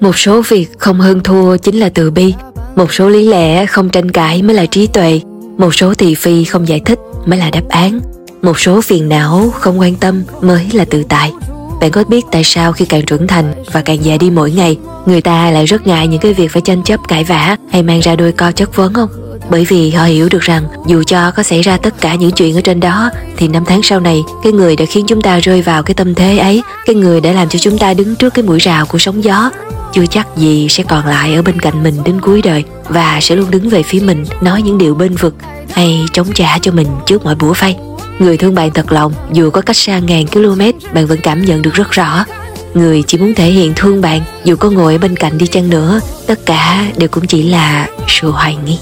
một số việc không hơn thua chính là từ bi. Một số lý lẽ không tranh cãi mới là trí tuệ. Một số thị phi không giải thích mới là đáp án. Một số phiền não không quan tâm mới là tự tại. Bạn có biết tại sao khi càng trưởng thành và càng già đi mỗi ngày, người ta lại rất ngại những cái việc phải tranh chấp cãi vã hay mang ra đôi co chất vấn không? Bởi vì họ hiểu được rằng, dù cho có xảy ra tất cả những chuyện ở trên đó, thì năm tháng sau này, cái người đã khiến chúng ta rơi vào cái tâm thế ấy, cái người đã làm cho chúng ta đứng trước cái mũi rào của sóng gió chưa chắc gì sẽ còn lại ở bên cạnh mình đến cuối đời và sẽ luôn đứng về phía mình, nói những điều bên vực hay chống trả cho mình trước mọi bủa vây người thương bạn thật lòng, dù có cách xa ngàn km, bạn vẫn cảm nhận được rất rõ. Người chỉ muốn thể hiện thương bạn, dù có ngồi ở bên cạnh đi chăng nữa, tất cả đều cũng chỉ là sự hoài nghi.